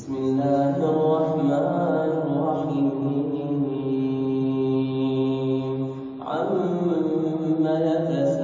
بسم الله الرحمن الرحيم. عما يتساءلون